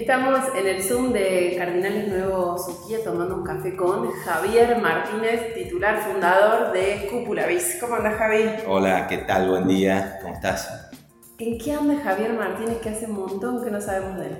Estamos en el Zoom de Cardinales Nuevo Suquía tomando un café con Javier Martínez, titular fundador de Cúpula Bis. ¿Cómo andas, Javi? Hola, ¿qué tal? Buen día, ¿cómo estás? ¿En qué anda Javier Martínez que hace un montón que no sabemos de él?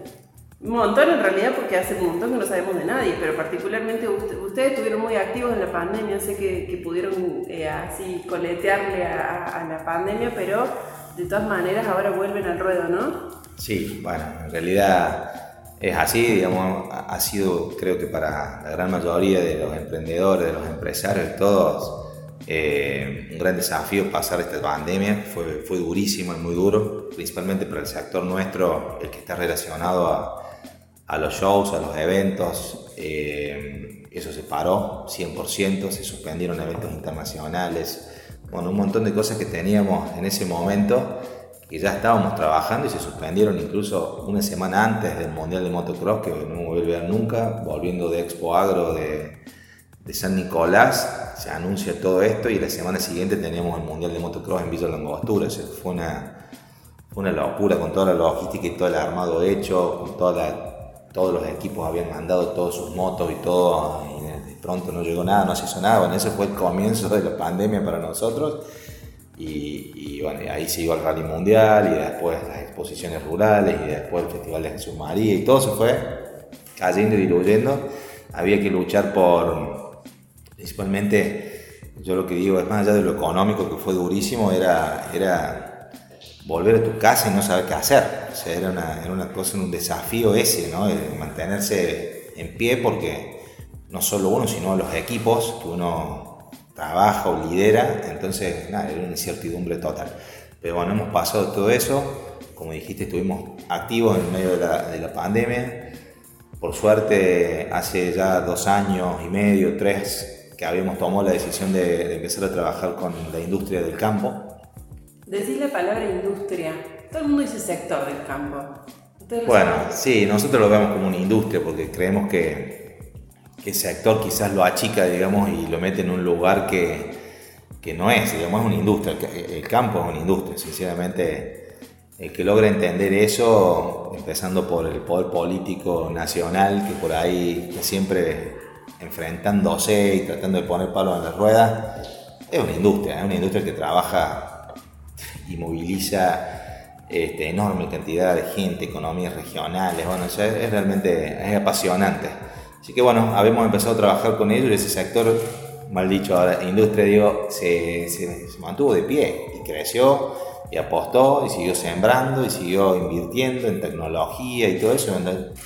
Un montón en realidad porque hace un montón que no sabemos de nadie, pero particularmente ustedes estuvieron muy activos en la pandemia, sé que, pudieron eh, así coletearle a la pandemia, pero de todas maneras ahora vuelven al ruedo, ¿no? Sí, bueno, en realidad es así, digamos, ha sido creo que para la gran mayoría de los emprendedores, de los empresarios, todos, eh, un gran desafío pasar esta pandemia, fue, fue durísimo y muy duro, principalmente para el sector nuestro, el que está relacionado a, a los shows, a los eventos, eh, eso se paró 100%, se suspendieron eventos internacionales, bueno, un montón de cosas que teníamos en ese momento que ya estábamos trabajando y se suspendieron incluso una semana antes del Mundial de Motocross, que no voy a ver nunca, volviendo de Expo Agro de, de, San Nicolás, se anuncia todo esto y la semana siguiente teníamos el Mundial de Motocross en Villa Langostura, o fue una, fue una locura con toda la logística y todo el armado hecho, con toda todos los equipos habían mandado todas sus motos y todo, y de pronto no llegó nada, no se hizo nada, bueno, ese fue el comienzo de la pandemia para nosotros y, bueno, ahí siguió el Rally Mundial y después las exposiciones rurales y después el Festival de Jesús María y todo se fue cayendo y diluyendo. Había que luchar por, principalmente, yo lo que digo es más allá de lo económico que fue durísimo, era, era volver a tu casa y no saber qué hacer. O sea, era una, era una cosa, un desafío ese, ¿no? mantenerse en pie porque no solo uno, sino los equipos que uno trabaja o lidera, entonces nada, era una incertidumbre total. Pero bueno, hemos pasado todo eso, como dijiste, estuvimos activos en medio de la, de la pandemia. Por suerte, hace ya dos años y medio, tres, que habíamos tomado la decisión de, empezar a trabajar con la industria del campo. Decir la palabra industria, todo el mundo dice sector del campo. Bueno, sí, nosotros lo vemos como una industria porque creemos que que ese actor quizás lo achica, digamos, y lo mete en un lugar que, que no es, digamos, es una industria, el, campo es una industria, sinceramente, el que logra entender eso, empezando por el poder político nacional, que por ahí siempre enfrentándose y tratando de poner palo en las ruedas, es una industria, es una industria que trabaja y moviliza este, enorme cantidad de gente, economías regionales, bueno, es realmente es apasionante. Así que bueno, habíamos empezado a trabajar con ellos y ese sector, mal dicho ahora, industria, digo, se, mantuvo de pie y creció y apostó y siguió sembrando y siguió invirtiendo en tecnología y todo eso.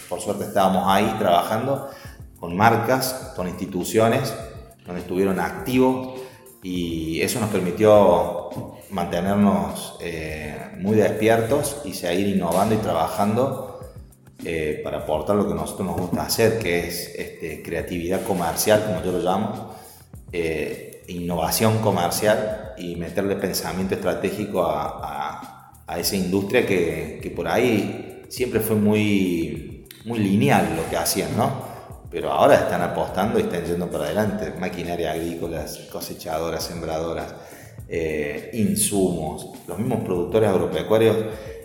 Por suerte estábamos ahí trabajando con marcas, con instituciones donde estuvieron activos y eso nos permitió mantenernos eh, muy despiertos y seguir innovando y trabajando eh, para aportar lo que nosotros nos gusta hacer, que es este, creatividad comercial, como yo lo llamo, eh, innovación comercial y meterle pensamiento estratégico a, esa industria que, por ahí siempre fue muy, muy lineal lo que hacían, ¿no? Pero ahora están apostando y están yendo para adelante. Maquinaria agrícolas, cosechadoras, sembradoras, eh, insumos, los mismos productores agropecuarios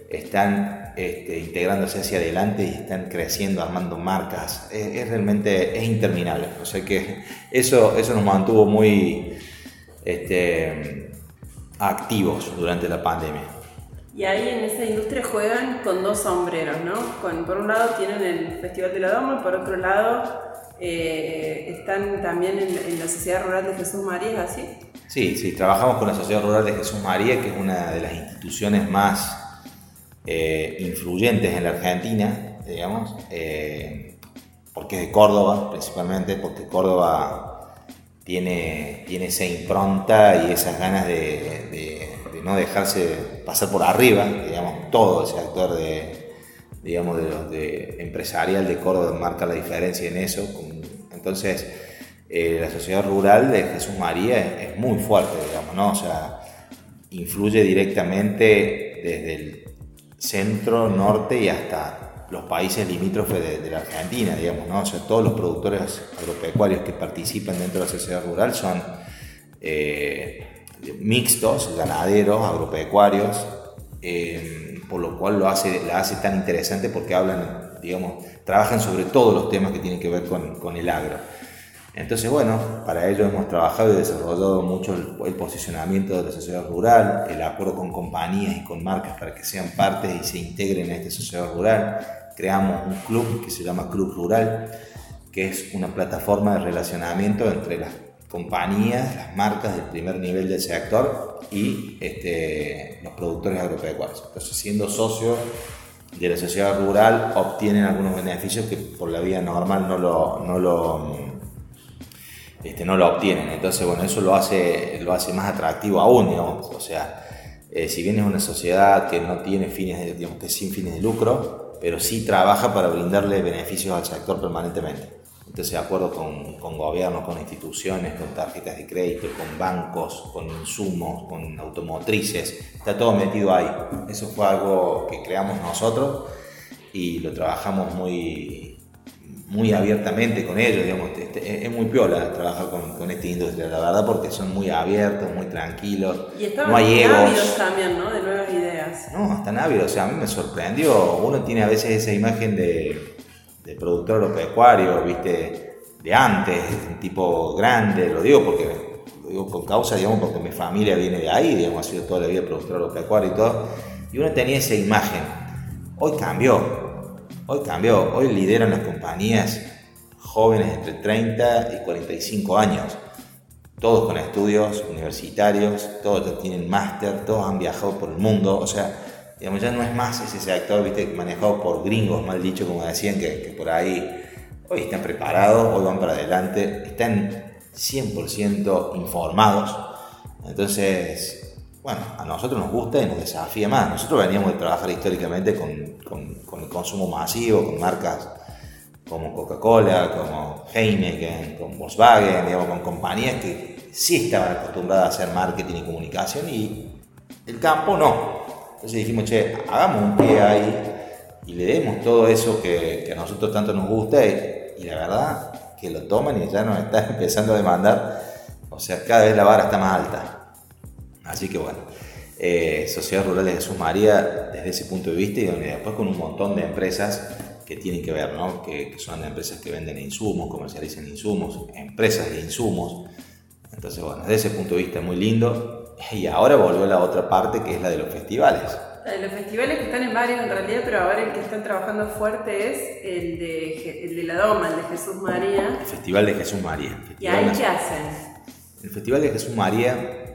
están este, integrándose hacia adelante y están creciendo, armando marcas. Es, realmente es interminable. O sea que eso, eso nos mantuvo muy este, activos durante la pandemia. Y ahí en esa industria juegan con dos sombreros, ¿no? Con, por un lado tienen el Festival de la Doma, por otro lado eh, están también en, la Sociedad Rural de Jesús María, ¿es así? Sí, sí, trabajamos con la Sociedad Rural de Jesús María, que es una de las instituciones más eh, influyentes en la Argentina, digamos, eh, porque es de Córdoba principalmente, porque Córdoba tiene, tiene esa impronta y esas ganas de, no dejarse pasar por arriba, digamos, todo ese actor de, digamos, de, empresarial de Córdoba marca la diferencia en eso. Entonces, eh, la sociedad rural de Jesús María es, es, muy fuerte, digamos, ¿no? O sea, influye directamente desde el centro, norte y hasta los países limítrofes de, la Argentina, digamos, ¿no? O sea, todos los productores agropecuarios que participan dentro de la sociedad rural son eh, mixtos, ganaderos, agropecuarios, eh, por lo cual lo hace, la hace tan interesante porque hablan digamos, trabajan sobre todos los temas que tienen que ver con, con el agro. Entonces, bueno, para ello hemos trabajado y desarrollado mucho el, posicionamiento de la sociedad rural, el acuerdo con compañías y con marcas para que sean parte y se integren en esta sociedad rural. Creamos un club que se llama Club Rural, que es una plataforma de relacionamiento entre las compañías, las marcas del primer nivel del sector y este, los productores agropecuarios. Entonces, siendo socios de la sociedad rural, obtienen algunos beneficios que por la vía normal no lo, no lo, este, no lo obtienen. Entonces, bueno, eso lo hace, lo hace más atractivo aún, digamos. O sea, eh, si bien es una sociedad que no tiene fines, de, digamos, que sin fines de lucro, pero sí trabaja para brindarle beneficios al sector permanentemente. Entonces, de acuerdo con, con gobiernos, con instituciones, con tarjetas de crédito, con bancos, con insumos, con automotrices, está todo metido ahí. Eso fue algo que creamos nosotros y lo trabajamos muy, muy abiertamente con ellos, digamos, este, es muy piola trabajar con, con, esta industria, la verdad, porque son muy abiertos, muy tranquilos, y no hay egos. también, ¿no? De nuevas ideas. No, están ávidos, o sea, a mí me sorprendió, uno tiene a veces esa imagen de, de productor agropecuario, viste, de antes, un tipo grande, lo digo porque, lo digo por causa, digamos, porque mi familia viene de ahí, digamos, ha sido toda la vida productor agropecuario y todo, y uno tenía esa imagen, hoy cambió, Hoy cambió, hoy lideran las compañías jóvenes entre 30 y 45 años, todos con estudios universitarios, todos tienen máster, todos han viajado por el mundo, o sea, ya no es más ese sector ¿viste? manejado por gringos, mal dicho, como decían, que, que por ahí hoy están preparados, hoy van para adelante, están 100% informados, entonces bueno, a nosotros nos gusta y nos desafía más. Nosotros veníamos de trabajar históricamente con, con, el consumo masivo, con marcas como Coca-Cola, como Heineken, con Volkswagen, digamos, con compañías que sí estaban acostumbradas a hacer marketing y comunicación y el campo no. Entonces dijimos, che, hagamos un pie ahí y le demos todo eso que, a nosotros tanto nos gusta y, y, la verdad que lo toman y ya nos están empezando a demandar. O sea, cada vez la vara está más alta. Así que bueno, eh, Sociedad Rural de Jesús María desde ese punto de vista y donde después con un montón de empresas que tienen que ver, ¿no? que, son empresas que venden insumos, comercializan insumos, empresas de insumos. Entonces, bueno, desde ese punto de vista muy lindo. Y ahora volvió la otra parte que es la de los festivales. los festivales que están en varios en realidad, pero ahora el que están trabajando fuerte es el de, el de la Doma, el de Jesús María. El Festival de Jesús María. ¿Y ahí qué hacen? El Festival de Jesús María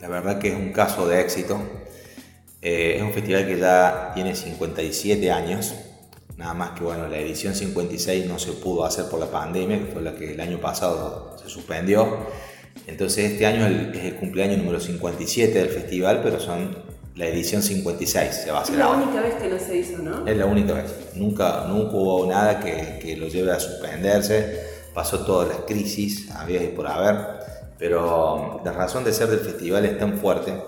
la verdad que es un caso de éxito. Eh, es un festival que ya tiene 57 años. Nada más que bueno, la edición 56 no se pudo hacer por la pandemia, que fue la que el año pasado se suspendió. Entonces este año es el cumpleaños número 57 del festival, pero son la edición 56 se va a hacer. Es la única vez que no se hizo, ¿no? Es la única vez. Nunca, nunca hubo nada que, que lo lleve a suspenderse. Pasó todas las crisis, había y por haber pero la razón de ser del festival es tan fuerte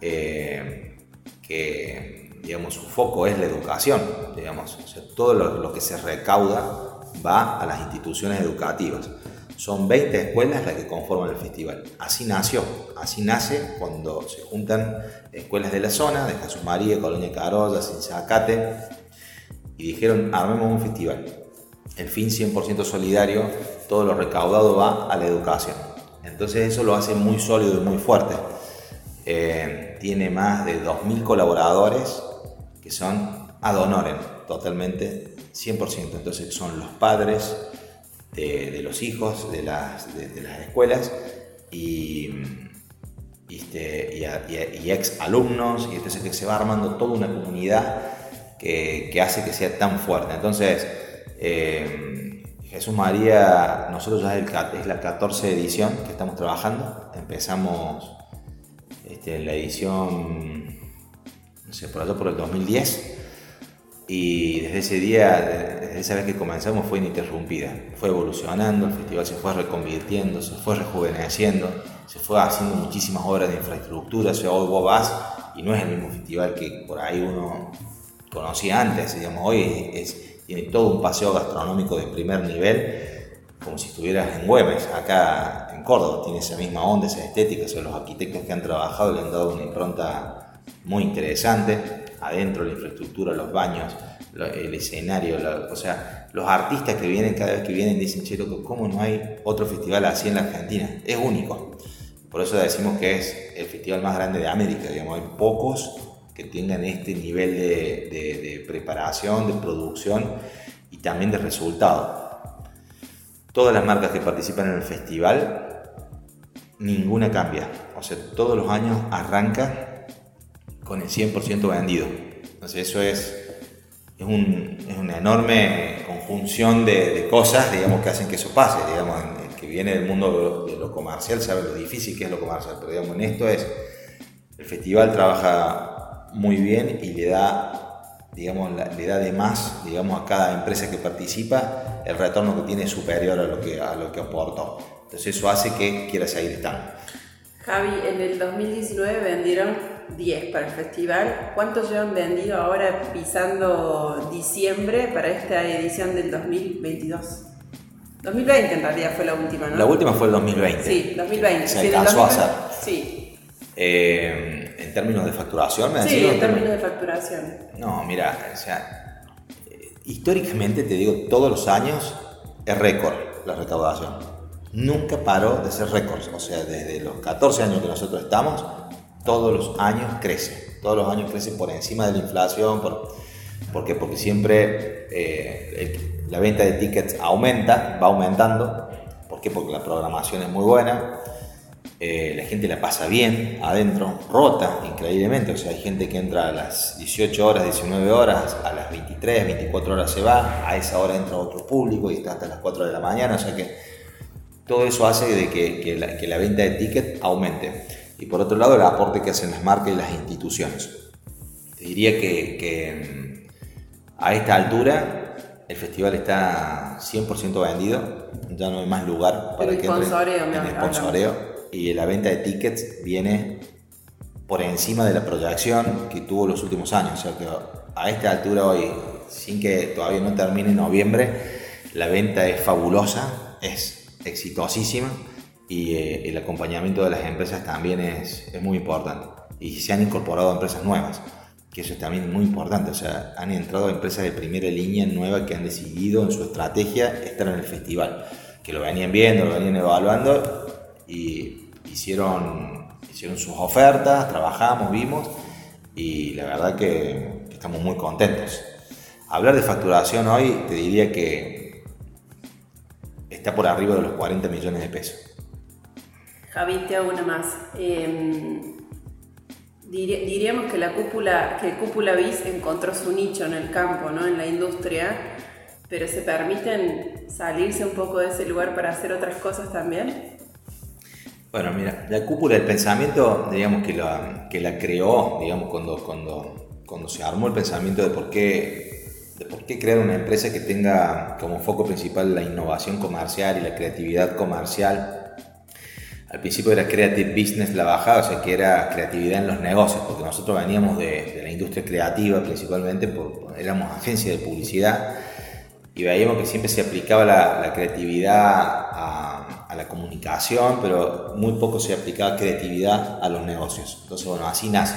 eh, que digamos, su foco es la educación. Digamos. todo lo, que se recauda va a las instituciones educativas. Son 20 escuelas las que conforman el festival. Así nació, así nace cuando se juntan escuelas de la zona, de Jesús María, Colonia Carolla, Zacate, y dijeron, armemos un festival. El fin 100% solidario, todo lo recaudado va a la educación. Entonces eso lo hace muy sólido y muy fuerte. Eh, tiene más de 2.000 colaboradores que son ad honorem, totalmente 100%. Entonces son los padres de, los hijos de las, escuelas y, este, y, ex alumnos, y entonces que se va armando toda una comunidad que, hace que sea tan fuerte. Entonces, eh, Jesús María, nosotros ya es, la 14 edición que estamos trabajando. Empezamos este, la edición, no sé, por allá por el 2010. Y desde ese día, desde esa vez que comenzamos, fue ininterrumpida. Fue evolucionando, el festival se fue reconvirtiendo, se fue rejuveneciendo, se fue haciendo muchísimas obras de infraestructura. O sea, hoy vos vas y no es el mismo festival que por ahí uno conocía antes. Digamos, hoy es tiene todo un paseo gastronómico de primer nivel, como si estuvieras en Güemes, acá en Córdoba, tiene esa misma onda, esa estética, son los arquitectos que han trabajado le han dado una impronta muy interesante. adentro, la infraestructura, los baños, el escenario, o sea, los artistas que vienen cada vez que vienen dicen, che, loco, ¿cómo no hay otro festival así en la Argentina? Es único. Por eso decimos que es el festival más grande de América, digamos, hay pocos que tengan este nivel de, de preparación, de producción y también de resultado. Todas las marcas que participan en el festival, ninguna cambia. O sea, todos los años arranca con el 100% vendido. Entonces eso es, es, una enorme conjunción de, cosas, digamos, que hacen que eso pase. Digamos, el que viene del mundo de lo, comercial sabe lo difícil que es lo comercial, pero digamos, en esto es, el festival trabaja muy bien y le da digamos, le da de más, digamos, a cada empresa que participa, el retorno que tiene superior a lo que, a lo que aportó. Entonces eso hace que quiera seguir estando. Javi, en el 2019 vendieron 10 para el festival. ¿Cuántos llevan vendido ahora pisando diciembre para esta edición del 2022? 2020 en realidad fue la última, ¿no? La última fue el 2020. Sí, 2020. Se alcanzó a hacer. Sí. Eh, términos de facturación, ¿me Sí, en términos de facturación. No, mira, o sea, eh, históricamente te digo, todos los años es récord la recaudación. Nunca paró de ser récord. O sea, desde los 14 años que nosotros estamos, todos los años crece. Todos los años crece por encima de la inflación. Por, porque, porque siempre eh, la venta de tickets aumenta, va aumentando. ¿Por qué? Porque la programación es muy buena eh, la gente la pasa bien adentro, rota increíblemente, o sea, hay gente que entra a las 18 horas, 19 horas, a las 23, 24 horas se va, a esa hora entra otro público y está hasta las 4 de la mañana, o sea que todo eso hace de que, la, venta de ticket aumente. Y por otro lado, el aporte que hacen las marcas y las instituciones. Te diría que, mm, a esta altura el festival está 100% vendido, ya no hay más lugar para el que en el sponsoreo y la venta de tickets viene por encima de la proyección que tuvo los últimos años. O sea que a esta altura hoy, sin que todavía no termine noviembre, la venta es fabulosa, es exitosísima y eh, el acompañamiento de las empresas también es, es, muy importante. Y se han incorporado empresas nuevas, que eso es también muy importante. O sea, han entrado empresas de primera línea nuevas que han decidido en su estrategia estar en el festival, que lo venían viendo, lo venían evaluando y hicieron, hicieron sus ofertas, trabajamos, vimos y la verdad que, estamos muy contentos. Hablar de facturación hoy te diría que está por arriba de los 40 millones de pesos. Javi, te hago una más. Em, diríamos que la cúpula, que Cúpula BIS encontró su nicho en el campo, ¿no? en la industria, pero ¿se permiten salirse un poco de ese lugar para hacer otras cosas también? Bueno, mira, la cúpula del pensamiento, digamos que la, que la creó, digamos, cuando, cuando, cuando se armó el pensamiento de por qué de por qué crear una empresa que tenga como foco principal la innovación comercial y la creatividad comercial. Al principio era Creative Business la bajada, o sea que era creatividad en los negocios, porque nosotros veníamos de, la industria creativa principalmente, por, éramos agencia de publicidad y veíamos que siempre se aplicaba la, la creatividad a a la comunicación, pero muy poco se aplicaba creatividad a los negocios. Entonces, bueno, así nace.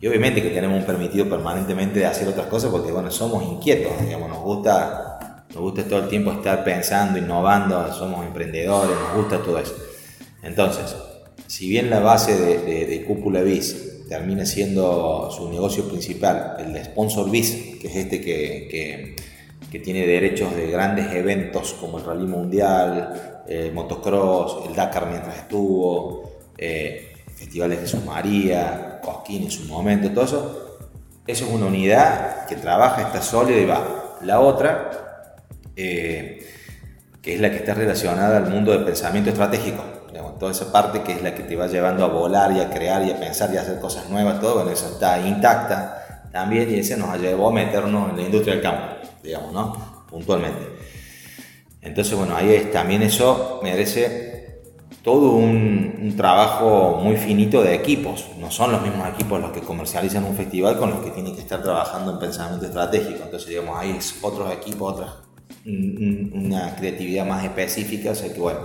Y obviamente que tenemos un permitido permanentemente de hacer otras cosas porque, bueno, somos inquietos, digamos, nos gusta, nos gusta todo el tiempo estar pensando, innovando, somos emprendedores, nos gusta todo eso. Entonces, si bien la base de, de, Cúpula Biz termina siendo su negocio principal, el de Sponsor Biz, que es este que, que, que tiene derechos de grandes eventos como el Rally Mundial, eh, motocross, el Dakar mientras estuvo, eh, festivales de Jesús María, Cosquín en su momento, todo eso. Eso es una unidad que trabaja, está sólida y va. La otra, eh, que es la que está relacionada al mundo del pensamiento estratégico, toda esa parte que es la que te va llevando a volar y a crear y a pensar y a hacer cosas nuevas, todo, eso está intacta también y ese nos llevó a meternos en la industria del campo, digamos, ¿no? Puntualmente. Entonces, bueno, ahí también eso merece todo un, trabajo muy finito de equipos. No son los mismos equipos los que comercializan un festival con los que tienen que estar trabajando en pensamiento estratégico. Entonces, digamos, ahí es otros equipos, otra, una creatividad más específica. O sea que, bueno,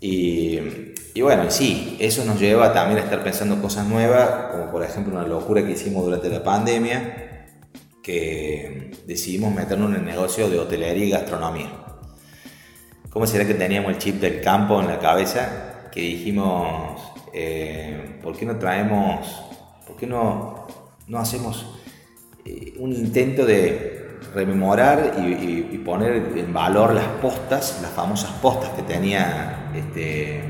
Y, y bueno, sí, eso nos lleva también a estar pensando cosas nuevas, como por ejemplo una locura que hicimos durante la pandemia, que decidimos meternos en el negocio de hotelería y gastronomía. ¿Cómo será que teníamos el chip del campo en la cabeza? Que dijimos, eh, ¿por qué no traemos, por qué no, no hacemos eh, un intento de rememorar y, poner en valor las postas, las famosas postas que tenía este,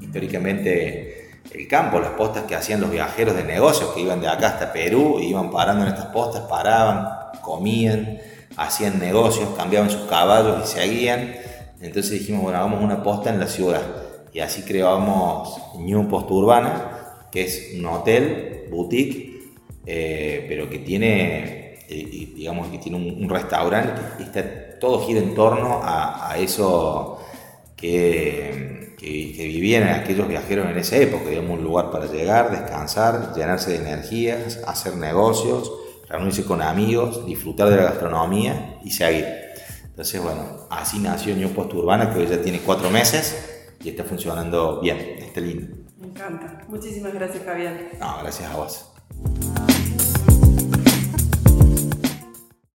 históricamente el campo, las postas que hacían los viajeros de negocios que iban de acá hasta Perú, iban parando en estas postas, paraban, comían, hacían negocios, cambiaban sus caballos y seguían. Entonces dijimos, bueno, hagamos una posta en la ciudad. Y así creamos New Post Urbana, que es un hotel, boutique, eh, pero que tiene y, digamos que tiene un, restaurante está, todo gira en torno a, eso que, que, vivían aquellos viajeros en esa época, digamos, un lugar para llegar, descansar, llenarse de energías, hacer negocios, reunirse con amigos, disfrutar de la gastronomía y seguir. Entonces, bueno, así nació New Post Urbana, que hoy ya tiene cuatro meses y está funcionando bien, está lindo. Me encanta. Muchísimas gracias, Javier. No, gracias a vos.